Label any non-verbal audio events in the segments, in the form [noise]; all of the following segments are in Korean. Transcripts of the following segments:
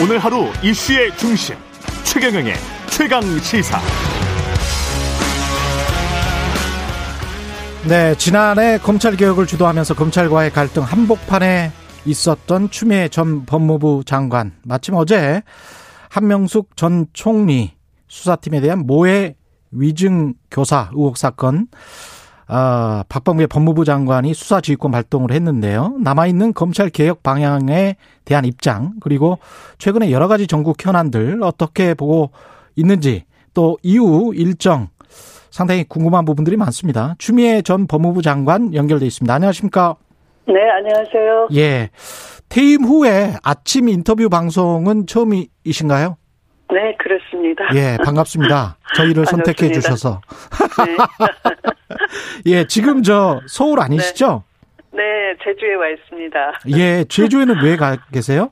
오늘 하루 이슈의 중심 최경영의 최강 시사. 네, 지난해 검찰 개혁을 주도하면서 검찰과의 갈등 한복판에 있었던 추미애 전 법무부 장관. 마침 어제 한명숙 전 총리 수사팀에 대한 모해 위증 교사 의혹 사건 아, 박범계 법무부 장관이 수사 지휘권 발동을 했는데요. 남아있는 검찰 개혁 방향에 대한 입장, 그리고 최근에 여러 가지 전국 현안들 어떻게 보고 있는지, 또 이후 일정, 상당히 궁금한 부분들이 많습니다. 추미애 전 법무부 장관 연결돼 있습니다. 안녕하십니까? 네, 안녕하세요. 예. 퇴임 후에 아침 인터뷰 방송은 처음이신가요? 네, 그렇습니다. 예, 반갑습니다. 저희를 [laughs] 선택해 주셔서. 네. [laughs] 예, 지금 저 서울 아니시죠? 네. 네, 제주에 와 있습니다. 예, 제주에는 왜 가 계세요?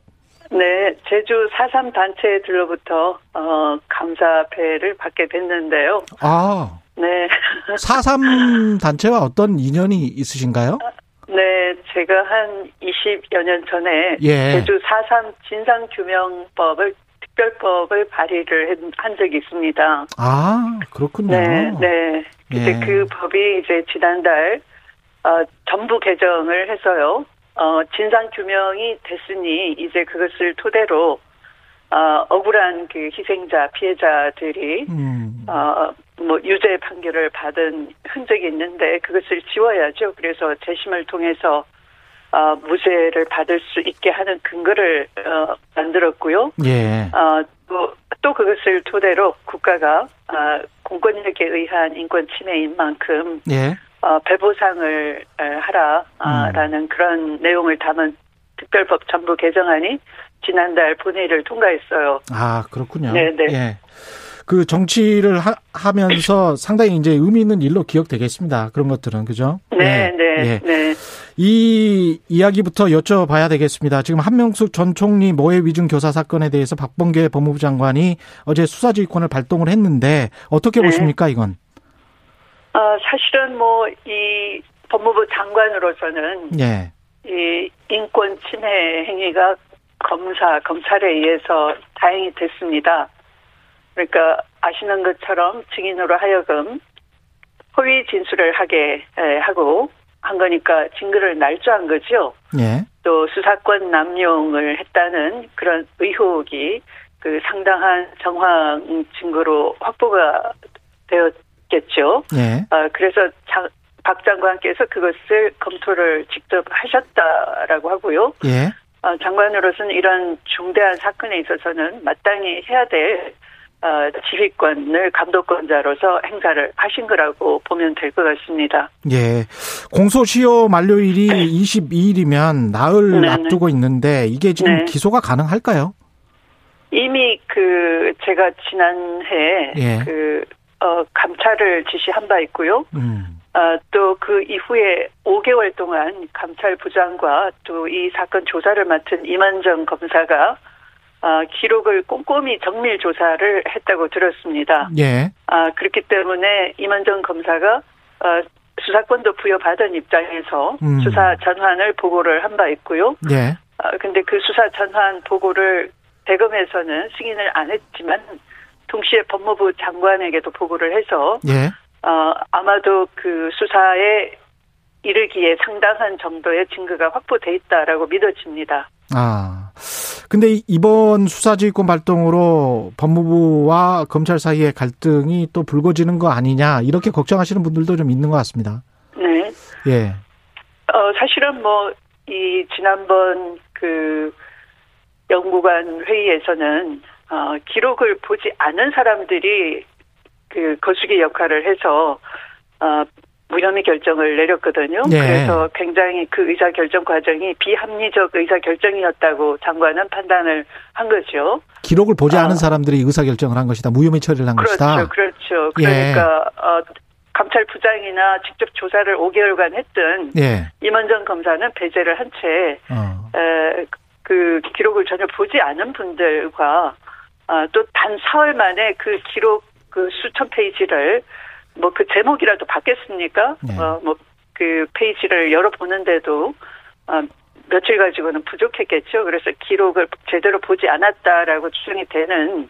네, 제주 4.3 단체들로부터 어, 감사패를 받게 됐는데요. 아. 네. 4.3 단체와 어떤 인연이 있으신가요? 네, 제가 한 20여 년 전에 예. 제주 4.3 진상규명법을 특별법을 발의를 한 적이 있습니다. 아, 그렇군요. 네, 네. 이제 예. 그 법이 이제 지난달 어, 전부 개정을 해서요. 어, 진상 규명이 됐으니 이제 그것을 토대로 어, 억울한 그 희생자 피해자들이 음. 어, 뭐 유죄 판결을 받은 흔적이 있는데 그것을 지워야죠. 그래서 재심을 통해서 어, 무죄를 받을 수 있게 하는 근거를 어, 만들었고요. 예. 어, 또, 또 그것을 토대로 국가가 어, 공권력에 의한 인권 침해인 만큼 예. 어, 배보상을 에, 하라라는 음. 그런 내용을 담은 특별법 전부 개정안이 지난달 본회의를 통과했어요. 아, 그렇군요. 네네. 예. 그 정치를 하, 면서 상당히 이제 의미 있는 일로 기억되겠습니다. 그런 것들은 그죠? 네, 네, 예. 네. 이 이야기부터 여쭤봐야 되겠습니다. 지금 한명숙 전 총리 모해 위증 교사 사건에 대해서 박범계 법무부 장관이 어제 수사지휘권을 발동을 했는데 어떻게 네. 보십니까 이건? 어, 사실은 뭐 이 법무부 장관으로서는 예. 이 인권 침해 행위가 검사 검찰에 의해서 다행이 됐습니다. 그러니까 아시는 것처럼 증인으로 하여금 허위 진술을 하게 에, 하고 한 거니까 증거를 날조한 거죠. 예. 또 수사권 남용을 했다는 그런 의혹이 그 상당한 정황 증거로 확보가 되었겠죠. 예. 어, 그래서 장, 박 장관께서 그것을 검토를 직접 하셨다라고 하고요. 예. 어, 장관으로서는 이런 중대한 사건에 있어서는 마땅히 해야 될 어, 지휘권을 감독권자로서 행사를 하신 거라고 보면 될 것 같습니다. 예. 공소시효 만료일이 22일이면 나흘 네네. 앞두고 있는데 이게 지금 네. 기소가 가능할까요? 이미 그 제가 지난해 예. 그 어, 감찰을 지시한 바 있고요. 음. 어, 또그 이후에 5개월 동안 감찰 부장과 또 이 사건 조사를 맡은 이만정 검사가 어, 기록을 꼼꼼히 정밀 조사를 했다고 들었습니다. 예. 아, 그렇기 때문에 이만정 검사가 어, 수사권도 부여받은 입장에서 음. 수사 전환을 보고를 한 바 있고요. 예. 아, 근데 그 수사 전환 보고를 대검에서는 승인을 안 했지만 동시에 법무부 장관에게도 보고를 해서 예. 어, 아마도 그 수사에 이르기에 상당한 정도의 증거가 확보돼 있다라고 믿어집니다. 아. 근데 이- 이번 수사지휘권 발동으로 법무부와 검찰 사이의 갈등이 또 불거지는 거 아니냐 이렇게 걱정하시는 분들도 좀 있는 것 같습니다. 네. 예. 어, 사실은 뭐, 이, 지난번 그, 연구관 회의에서는, 어, 기록을 보지 않은 사람들이 그 거수기 역할을 해서, 어, 무혐의 결정을 내렸거든요. 예. 그래서 굉장히 그 의사 결정 과정이 비합리적 의사 결정이었다고 장관은 판단을 한 거죠. 기록을 보지 아. 않은 사람들이 의사 결정을 한 것이다. 무혐의 처리를 한 것이다. 그렇죠, 그렇죠. 예. 그러니까 어, 감찰 부장이나 직접 조사를 5개월간 했던 예. 임원정 검사는 배제를 한채 어. 그 기록을 전혀 보지 않은 분들과 아, 또단 사흘 만에 그 기록 그 수천 페이지를 뭐 그 제목이라도 바뀌었습니까? 네. 어, 뭐 그 페이지를 열어보는데도 아, 며칠 가지고는 부족했겠죠. 그래서 기록을 제대로 보지 않았다라고 추정이 되는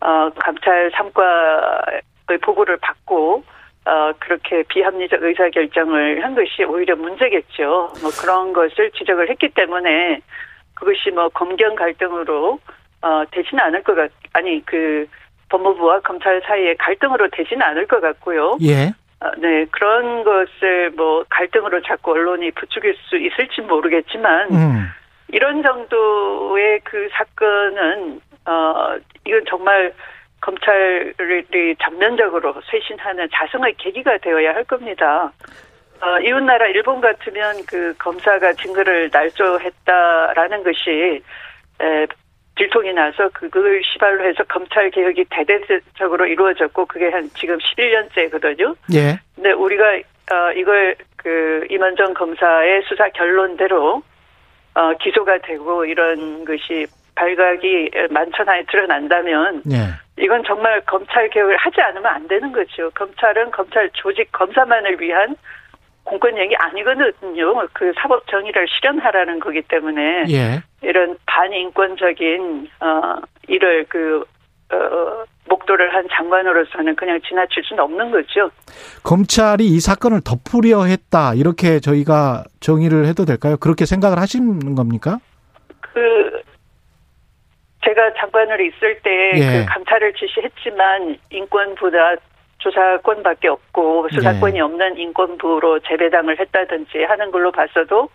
어, 감찰 삼과의 보고를 받고 어, 그렇게 비합리적 의사결정을 한 것이 오히려 문제겠죠. 뭐 그런 것을 지적을 했기 때문에 그것이 뭐 검경 갈등으로 어, 되지는 않을 것 같, 아니, 그, 법무부와 검찰 사이의 갈등으로 되지는 않을 것 같고요. 예. 어, 네, 그런 것을 뭐 갈등으로 자꾸 언론이 부추길 수 있을지 모르겠지만, 음. 이런 정도의 그 사건은, 어, 이건 정말 검찰이 전면적으로 쇄신하는 자성의 계기가 되어야 할 겁니다. 어, 이웃나라 일본 같으면 그 검사가 증거를 날조했다라는 것이 에, 들통이 나서 그걸 시발로 해서 검찰 개혁이 대대적으로 이루어졌고 그게 한 지금 11년째거든요. 예. 근데 우리가 어, 이걸 그 임원정 검사의 수사 결론대로 어, 기소가 되고 이런 것이 발각이 만천하에 드러난다면 예. 이건 정말 검찰 개혁을 하지 않으면 안 되는 거죠. 검찰은 검찰 조직 검사만을 위한 공권력이 아니거든요. 그 사법 정의를 실현하라는 거기 때문에 예. 이런 반인권적인 어 일을 그 어, 목도를 한 장관으로서는 그냥 지나칠 수는 없는 거죠. 검찰이 이 사건을 덮으려 했다. 이렇게 저희가 정의를 해도 될까요? 그렇게 생각을 하시는 겁니까? 그 제가 장관으로 있을 때 예. 그 감찰을 지시했지만 인권보다 조사권밖에 없고 수사권이 예. 없는 인권부로 재배당을 했다든지 하는 걸로 봤어도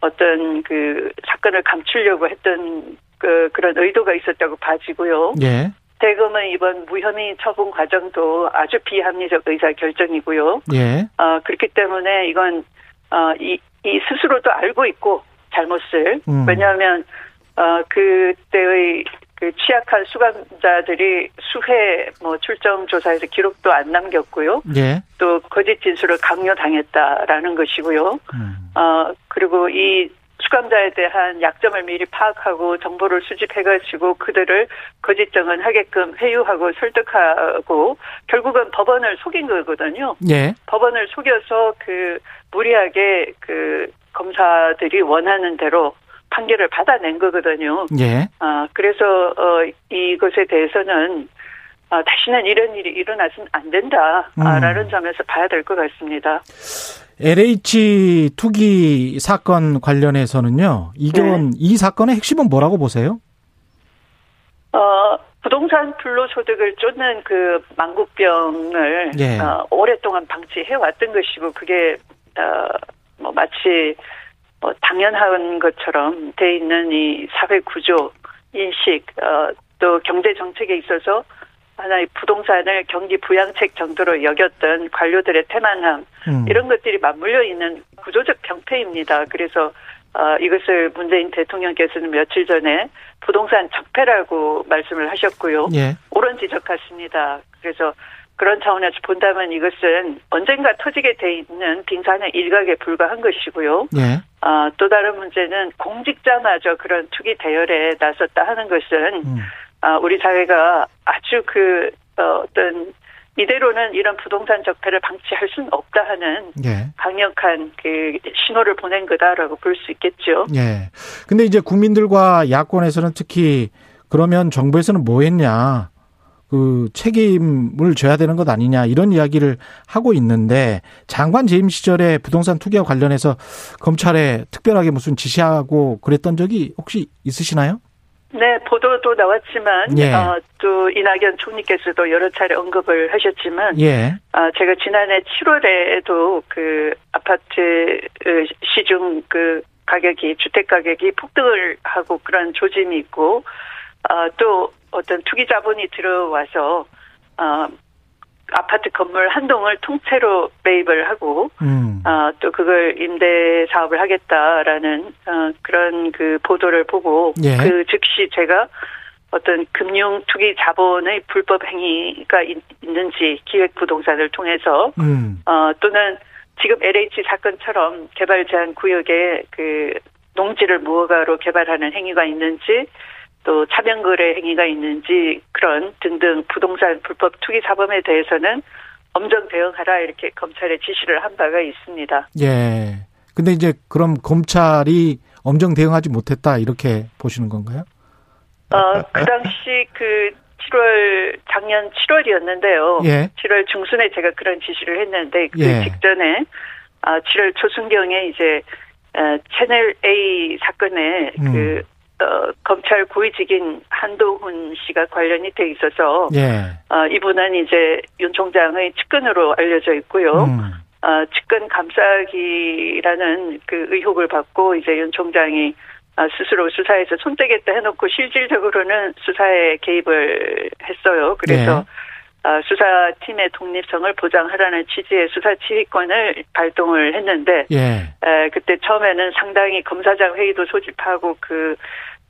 어떤 그 사건을 감추려고 했던 그 그런 의도가 있었다고 봐지고요. 예. 대검의 이번 무혐의 처분 과정도 아주 비합리적 의사 결정이고요. 예. 어, 그렇기 때문에 이건 어, 이, 이 스스로도 알고 있고 잘못을 음. 왜냐하면 어, 그때의 그 취약한 수감자들이 수회 뭐 출정 조사에서 기록도 안 남겼고요. 예. 또 거짓 진술을 강요당했다라는 것이고요. 음. 어, 그리고 이 수감자에 대한 약점을 미리 파악하고 정보를 수집해가지고 그들을 거짓 정언하게끔 회유하고 설득하고 결국은 법원을 속인 거거든요. 예. 법원을 속여서 그 무리하게 그 검사들이 원하는 대로 판결을 받아낸 거거든요. 예. 아, 그래서, 어, 이것에 대해서는, 아, 다시는 이런 일이 일어나서는 안 된다. 아, 음. 라는 점에서 봐야 될 것 같습니다. LH 투기 사건 관련해서는요. 이건 네. 이 사건의 핵심은 뭐라고 보세요? 어, 부동산 불로소득을 쫓는 그 망국병을, 예. 어, 오랫동안 방치해 왔던 것이고, 그게, 어, 뭐, 마치, 뭐, 당연한 것처럼 돼 있는 이 사회 구조, 인식, 어, 또 경제 정책에 있어서 하나의 부동산을 경기 부양책 정도로 여겼던 관료들의 태만함, 음. 이런 것들이 맞물려 있는 구조적 병폐입니다. 그래서 어, 이것을 문재인 대통령께서는 며칠 전에 부동산 적폐라고 말씀을 하셨고요. 예. 옳은 지적 같습니다. 그래서 그런 차원에서 본다면 이것은 언젠가 터지게 돼 있는 빙산의 일각에 불과한 것이고요. 예. 아, 또 다른 문제는 공직자마저 그런 투기 대열에 나섰다 하는 것은 음. 아, 우리 사회가 아주 그 어, 어떤 이대로는 이런 부동산 적폐를 방치할 수는 없다 하는 예. 강력한 그 신호를 보낸 거다라고 볼 수 있겠죠. 예. 근데 이제 국민들과 야권에서는 특히 그러면 정부에서는 뭐 했냐? 그 책임을 져야 되는 것 아니냐 이런 이야기를 하고 있는데 장관 재임 시절에 부동산 투기와 관련해서 검찰에 특별하게 무슨 지시하고 그랬던 적이 혹시 있으시나요? 네, 보도도 나왔지만 예. 어, 또 이낙연 총리께서도 여러 차례 언급을 하셨지만 예. 아, 제가 지난해 7월에도 그 아파트 어, 시중 그 가격이 주택 가격이 폭등을 하고 그런 조짐이 있고 아, 또 어떤 투기 자본이 들어와서 아, 아파트 건물 한 동을 통째로 매입을 하고 음. 아, 또 그걸 임대 사업을 하겠다라는 어, 그런 그 보도를 보고 예. 그 즉시 제가 어떤 금융 투기 자본의 불법 행위가 있, 있는지 기획 부동산을 통해서 음. 어, 또는 지금 LH 사건처럼 개발 제한 구역에 그 농지를 무허가로 개발하는 행위가 있는지 또 차명 거래 행위가 있는지 그런 등등 부동산 불법 투기 사범에 대해서는 엄정 대응하라 이렇게 검찰에 지시를 한 바가 있습니다. 예. 근데 이제 그럼 검찰이 엄정 대응하지 못했다 이렇게 보시는 건가요? 어, 그 당시 그 7월 작년 7월이었는데요. 예. 7월 중순에 제가 그런 지시를 했는데 그 예. 직전에 아 7월 초순경에 이제 어, 채널 A 사건에 음. 그 어, 검찰 고위직인 한도훈 씨가 관련이 돼 있어서 예. 어, 이분은 이제 윤 총장의 측근으로 알려져 있고요. 음. 어, 측근 감싸기라는 그 의혹을 받고 이제 윤 총장이 아, 스스로 수사에서 손대겠다 해놓고 실질적으로는 수사에 개입을 했어요. 그래서 아, 수사팀의 독립성을 보장하라는 취지의 수사 지휘권을 발동을 했는데 예. 에, 그때 처음에는 상당히 검사장 회의도 소집하고 그,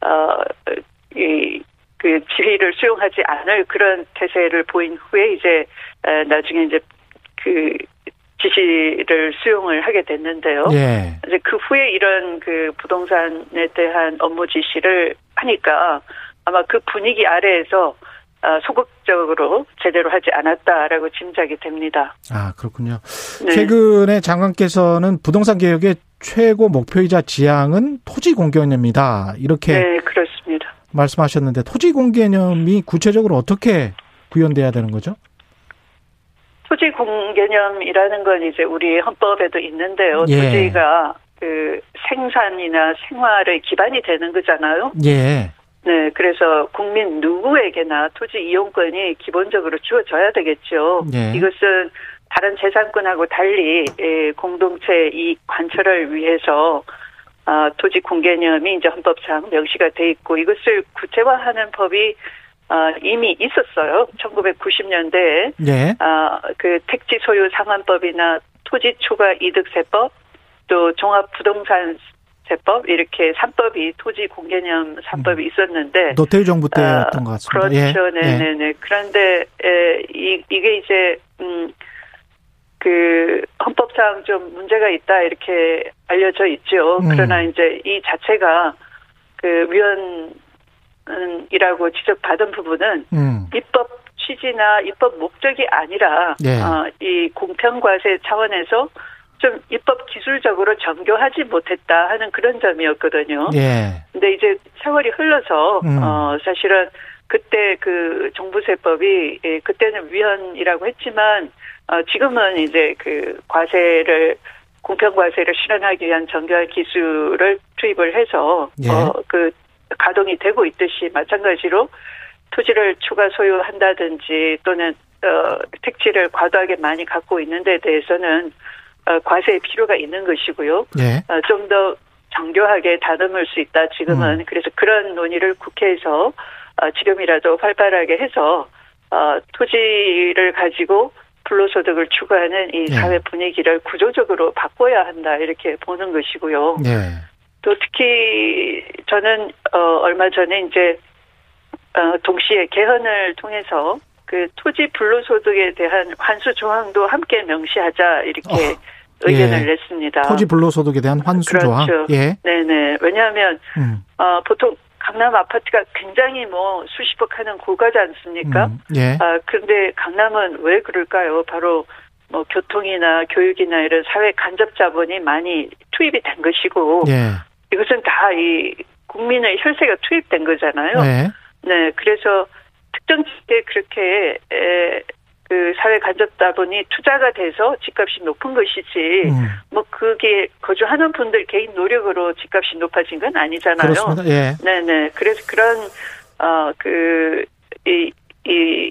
어, 이, 그 지휘를 수용하지 않을 그런 태세를 보인 후에 이제, 에, 나중에 이제 그 지시를 수용을 하게 됐는데요. 예. 이제 그 후에 이런 그 부동산에 대한 업무 지시를 하니까 아마 그 분위기 아래에서 어, 소극적으로 제대로 하지 않았다라고 짐작이 됩니다. 아, 그렇군요. 네. 최근에 장관께서는 부동산 개혁의 최고 목표이자 지향은 토지 공개념이다. 이렇게 네, 그렇습니다. 말씀하셨는데 토지 공개념이 구체적으로 어떻게 구현돼야 되는 거죠? 토지 공개념이라는 건 이제 우리 헌법에도 있는데요. 예. 토지가 그 생산이나 생활의 기반이 되는 거잖아요. 예. 네, 그래서 국민 누구에게나 토지 이용권이 기본적으로 주어져야 되겠죠. 예. 이것은 다른 재산권하고 달리 예, 공동체 이익 관철을 위해서 아, 토지 공개념이 이제 헌법상 명시가 돼 있고 이것을 구체화하는 법이 아, 이미 있었어요. 1990년대에 예. 아, 그 택지 소유 상환법이나 토지 초과 이득세법 또 종합 부동산 세법 이렇게 삼법이 토지 공개념 삼법이 있었는데 노태우 정부 아, 때였던 것 같습니다. 그렇죠. 예. 네, 네, 네. 그런데 에, 이 이게 이제 음. 그 헌법상 좀 문제가 있다 이렇게 알려져 있죠. 음. 그러나 이제 이 자체가 그 위헌이라고 지적받은 부분은 음. 입법 취지나 입법 목적이 아니라 예. 어, 이 공평과세 차원에서 좀 입법 기술적으로 정교하지 못했다 하는 그런 점이었거든요. 예. 근데 이제 세월이 흘러서 음. 어 사실은 그때 그 종부세법이 예, 그때는 위헌이라고 했지만 어 지금은 이제 그 과세를 공평 과세를 실현하기 위한 정교한 기술을 투입을 해서 예. 어그 가동이 되고 있듯이 마찬가지로 토지를 추가 소유한다든지 또는 어 택지를 과도하게 많이 갖고 있는 데 대해서는 어 과세의 필요가 있는 것이고요. 예. 어, 좀더 정교하게 다듬을 수 있다. 지금은 음. 그래서 그런 논의를 국회에서 어, 지금이라도 활발하게 해서 어, 토지를 가지고 불로소득을 추구하는 이 예. 사회 분위기를 구조적으로 바꿔야 한다 이렇게 보는 것이고요. 예. 또 특히 저는 어, 얼마 전에 이제 어, 동시에 개헌을 통해서 그 토지 불로소득에 대한 환수 조항도 함께 명시하자 이렇게 어, 의견을 예. 냈습니다. 토지 불로소득에 대한 환수 그렇죠. 예. 네네. 왜냐하면 음. 어, 보통 강남 아파트가 굉장히 뭐 수십억 하는 고가지 않습니까? 음. 예. 아 근데 강남은 왜 그럴까요? 바로 뭐 교통이나 교육이나 이런 사회 간접 자본이 많이 투입이 된 것이고 예. 이것은 다 이 국민의 혈세가 투입된 거잖아요. 네. 네, 그래서 특정 지역에 그렇게 에, 그 사회 간접 자본이 투자가 돼서 집값이 높은 것이지 음. 뭐 그게 거주하는 분들 개인 노력으로 집값이 높아진 건 아니잖아요. 그렇습니다. 예. 네네. 그래서 그런 어그이 이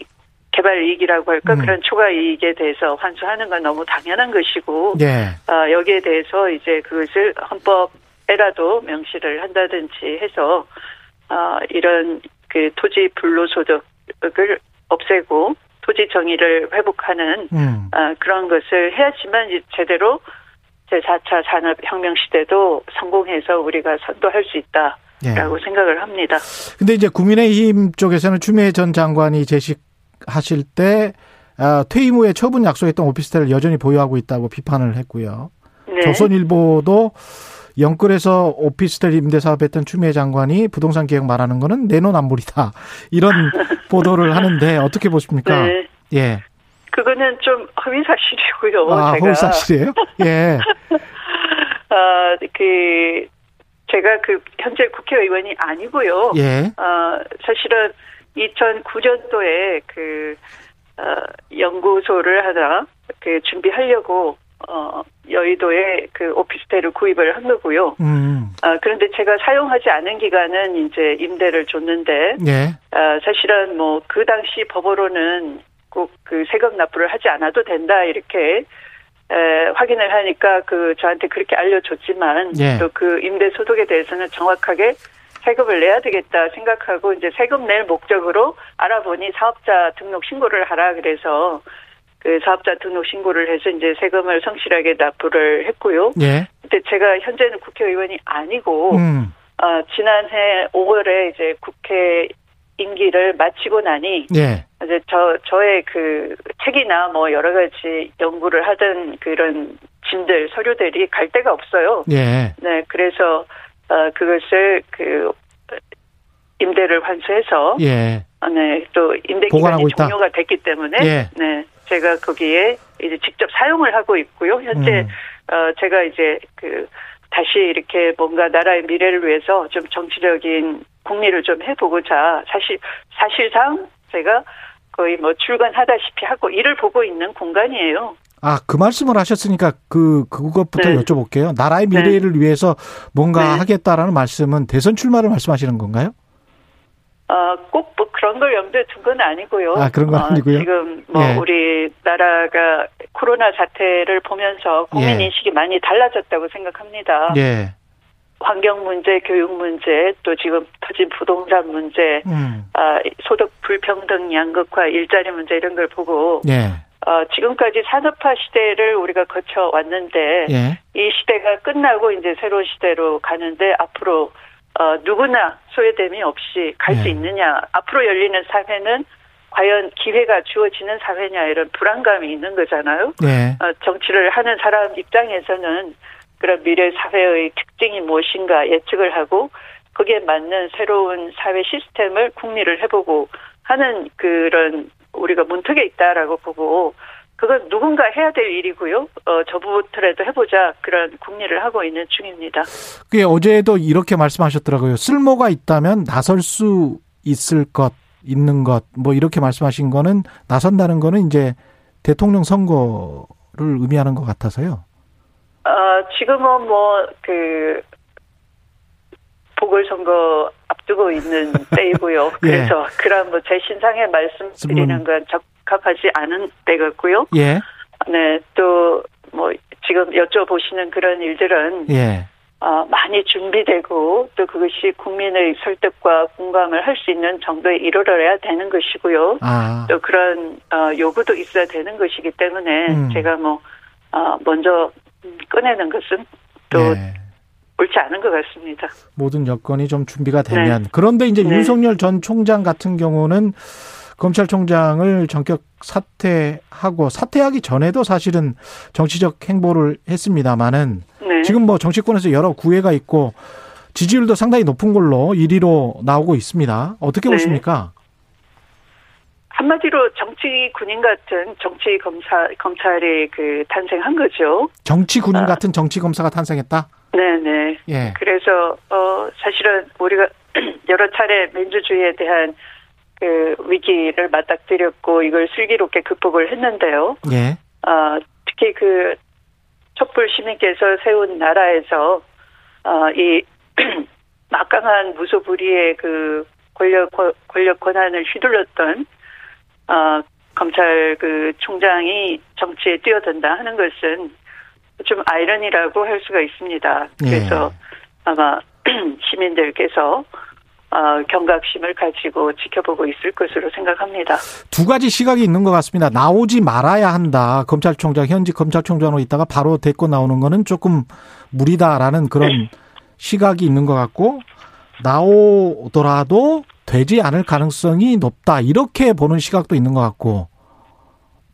개발 이익이라고 할까 음. 그런 초과 이익에 대해서 환수하는 건 너무 당연한 것이고 예. 어, 여기에 대해서 이제 그것을 헌법에라도 명시를 한다든지 해서 어, 이런 그 토지 불로소득을 없애고 토지 정의를 회복하는 음. 어, 그런 것을 해야지만 이제 제대로 제4차 산업혁명 시대도 성공해서 우리가 선도할 수 있다 라고 예. 생각을 합니다. 근데 이제 국민의힘 쪽에서는 추미애 전 장관이 재직하실 때 아, 퇴임 후에 처분 약속했던 오피스텔을 여전히 보유하고 있다고 비판을 했고요. 네. 조선일보도 영끌에서 오피스텔 임대 사업했던 추미애 장관이 부동산 개혁 말하는 거는 내노남불이다. 이런 [laughs] 보도를 하는데 어떻게 보십니까? 네. 예. 그거는 좀 허위 사실이고요. 아, 제가 허위 사실이에요? 예. [laughs] 아, 그 제가 그 현재 국회의원이 아니고요. 예. 어, 사실은 2009년도에 그 어, 연구소를 하나 그 준비하려고 어, 여의도에 그 오피스텔을 구입을 한 거고요. 음. 어, 그런데 제가 사용하지 않은 기간은 이제 임대를 줬는데 예. 어, 사실은 뭐 그 당시 법으로는 꼭 그 세금 납부를 하지 않아도 된다 이렇게 에, 확인을 하니까 그 저한테 그렇게 알려줬지만 예. 또그 임대 소득에 대해서는 정확하게 세금을 내야 되겠다 생각하고 이제 세금 낼 목적으로 알아보니 사업자 등록 신고를 하라 그래서 그 사업자 등록 신고를 해서 이제 세금을 성실하게 납부를 했고요. 예. 근데 제가 현재는 국회의원이 아니고 음. 어, 지난해 5월에 이제 국회 임기를 마치고 나니 예. 이제 저 저의 그 책이나 뭐 여러 가지 연구를 하던 그런 짐들 서류들이 갈 데가 없어요. 예. 네, 그래서 어 그것을 그 임대를 환수해서 예. 아, 네, 또 임대 기간이? 종료가 됐기 때문에 예. 네, 제가 거기에 이제 직접 사용을 하고 있고요. 현재 음. 어 제가 이제 그 다시 이렇게 뭔가 나라의 미래를 위해서 좀 정치적인 국리를 좀 해보고자 사실 사실상 제가 거의 뭐 출근하다시피 하고 일을 보고 있는 공간이에요. 아, 그 말씀을 하셨으니까 그 그것부터 네. 여쭤볼게요. 나라의 미래를 위해서 뭔가 네. 하겠다라는 말씀은 대선 출마를 말씀하시는 건가요? 어, 꼭 뭐 그런 걸 염두에 둔 건 아니고요. 아, 그런 건 어, 아니고요? 지금 뭐 예. 우리 나라가 코로나 사태를 보면서 국민 예. 인식이 많이 달라졌다고 생각합니다. 예. 환경 문제, 교육 문제, 또 지금 터진 부동산 문제, 음. 아, 소득 불평등 양극화, 일자리 문제 이런 걸 보고 예. 어, 지금까지 산업화 시대를 우리가 거쳐 왔는데 예. 이 시대가 끝나고 이제 새로운 시대로 가는데 앞으로 어, 누구나 소외됨이 없이 갈수 네. 있느냐 앞으로 열리는 사회는 과연 기회가 주어지는 사회냐 이런 불안감이 있는 거잖아요. 예. 어, 정치를 하는 사람 입장에서는 그런 미래 사회의 특징이 무엇인가 예측을 하고 거기에 맞는 새로운 사회 시스템을 궁리를 해보고 하는 그런 우리가 문턱에 있다라고 보고 그건 누군가 해야 될 일이고요. 어, 저부터라도 해보자 그런 궁리를 하고 있는 중입니다. 그게 어제도 이렇게 말씀하셨더라고요. 쓸모가 있다면 나설 수 있을 것, 있는 것, 뭐 이렇게 말씀하신 거는 나선다는 거는 이제 대통령 선거를 의미하는 것 같아서요. 어, 지금은 뭐, 그, 보궐선거 앞두고 있는 [laughs] 때이고요. 예. 그래서 그런 뭐 제 신상에 말씀드리는 건 적 합하지 않은 때 같고요. 예. 네, 또 뭐 지금 여쭤보시는 그런 일들은 예. 어, 많이 준비되고 또 그것이 국민의 설득과 공감을 할 수 있는 정도에 이르러야 되는 것이고요. 아. 또 그런 어, 요구도 있어야 되는 것이기 때문에 음. 제가 뭐 어, 먼저 음, 꺼내는 것은 또 예. 옳지 않은 것 같습니다. 모든 여건이 좀 준비가 되면 그런데 이제 네. 윤석열 전 총장 같은 경우는 검찰총장을 전격 사퇴하고 사퇴하기 전에도 사실은 정치적 행보를 했습니다마는 네. 지금 뭐 정치권에서 여러 구애가 있고 지지율도 상당히 높은 걸로 1위로 나오고 있습니다. 어떻게 네. 보십니까? 한마디로 정치 군인 같은 정치 검사 검찰이 그 탄생한 거죠. 정치 군인 아. 같은 정치 검사가 탄생했다. 네네. 예. 그래서 어 사실은 우리가 [clears throat] 여러 차례 민주주의에 대한 그 위기를 맞닥뜨렸고 이걸 슬기롭게 극복을 했는데요. 예. 어, 특히 그 촛불 시민께서 세운 나라에서 어, 이 [clears throat] 막강한 무소불위의 그 권력 권력 권한을 휘둘렀던 어, 검찰 그 총장이 정치에 뛰어든다 하는 것은 좀 아이러니라고 할 수가 있습니다. 그래서 아마 [clears throat] 시민들께서 어, 경각심을 가지고 지켜보고 있을 것으로 생각합니다. 두 가지 시각이 있는 것 같습니다. 나오지 말아야 한다. 검찰총장, 현직 검찰총장으로 있다가 바로 데리고 나오는 거는 조금 무리다라는 그런 시각이 있는 것 같고, 나오더라도 되지 않을 가능성이 높다. 이렇게 보는 시각도 있는 것 같고,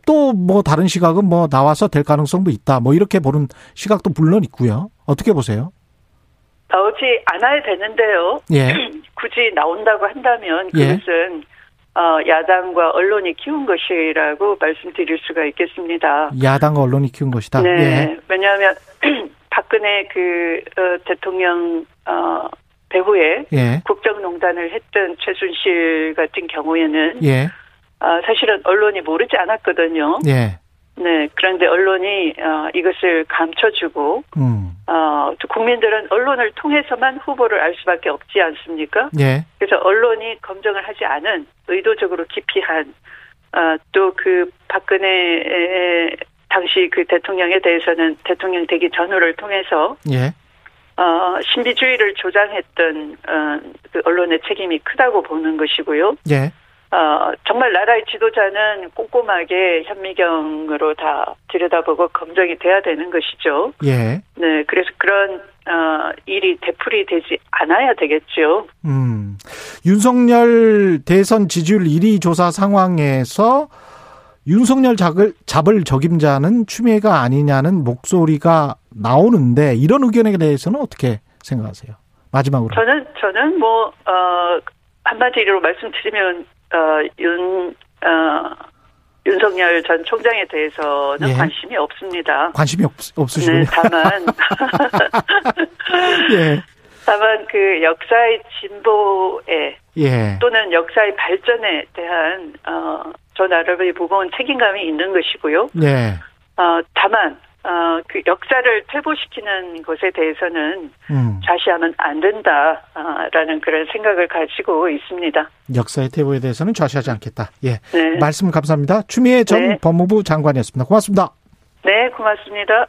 또 뭐 다른 시각은 뭐 나와서 될 가능성도 있다. 뭐 이렇게 보는 시각도 물론 있고요. 어떻게 보세요? 나오지 않아야 되는데요. 예. [clears throat] 굳이 나온다고 한다면 예. 그것은 어, 야당과 언론이 키운 것이라고 말씀드릴 수가 있겠습니다. 야당과 언론이 키운 것이다. 네. 예. 왜냐하면 [clears throat] 박근혜 그 어, 대통령 어, 배후에 예. 국정농단을 했던 최순실 같은 경우에는 예. 어, 사실은 언론이 모르지 않았거든요. 예. 네, 그런데 언론이 어, 이것을 감춰주고 음. 어, 또 국민들은 언론을 통해서만 후보를 알 수밖에 없지 않습니까? 예. 그래서 언론이 검증을 하지 않은 의도적으로 기피한 어, 또 그 박근혜 당시 그 대통령에 대해서는 대통령 되기 전후를 통해서 예. 어, 신비주의를 조장했던 어, 그 언론의 책임이 크다고 보는 것이고요. 예. 어, 정말 나라의 지도자는 꼼꼼하게 현미경으로 다 들여다보고 검증이 돼야 되는 것이죠. 예. 네, 그래서 그런 어, 일이 되풀이 되지 않아야 되겠죠. 음. 윤석열 대선 지지율 1위 조사 상황에서 윤석열 잡을, 잡을 적임자는 추미애가 아니냐는 목소리가 나오는데 이런 의견에 대해서는 어떻게 생각하세요? 마지막으로. 저는 저는 뭐 어, 한마디로 말씀드리면 어, 윤 어, 윤석열 전 총장에 대해서는 예. 관심이 없습니다. 관심이 없, 없으시군요. 네, 다만 [laughs] 예. 다만 그 역사의 진보에 예. 또는 역사의 발전에 대한 어, 저 나름의 무거운 책임감이 있는 것이고요. 예. 어, 다만 어, 그 역사를 퇴보시키는 것에 대해서는 음. 좌시하면 안 된다라는 그런 생각을 가지고 있습니다. 역사의 태보에 대해서는 좌시하지 않겠다. 예. 네, 말씀 감사합니다. 추미애 전 네. 법무부 장관이었습니다. 고맙습니다. 네, 고맙습니다.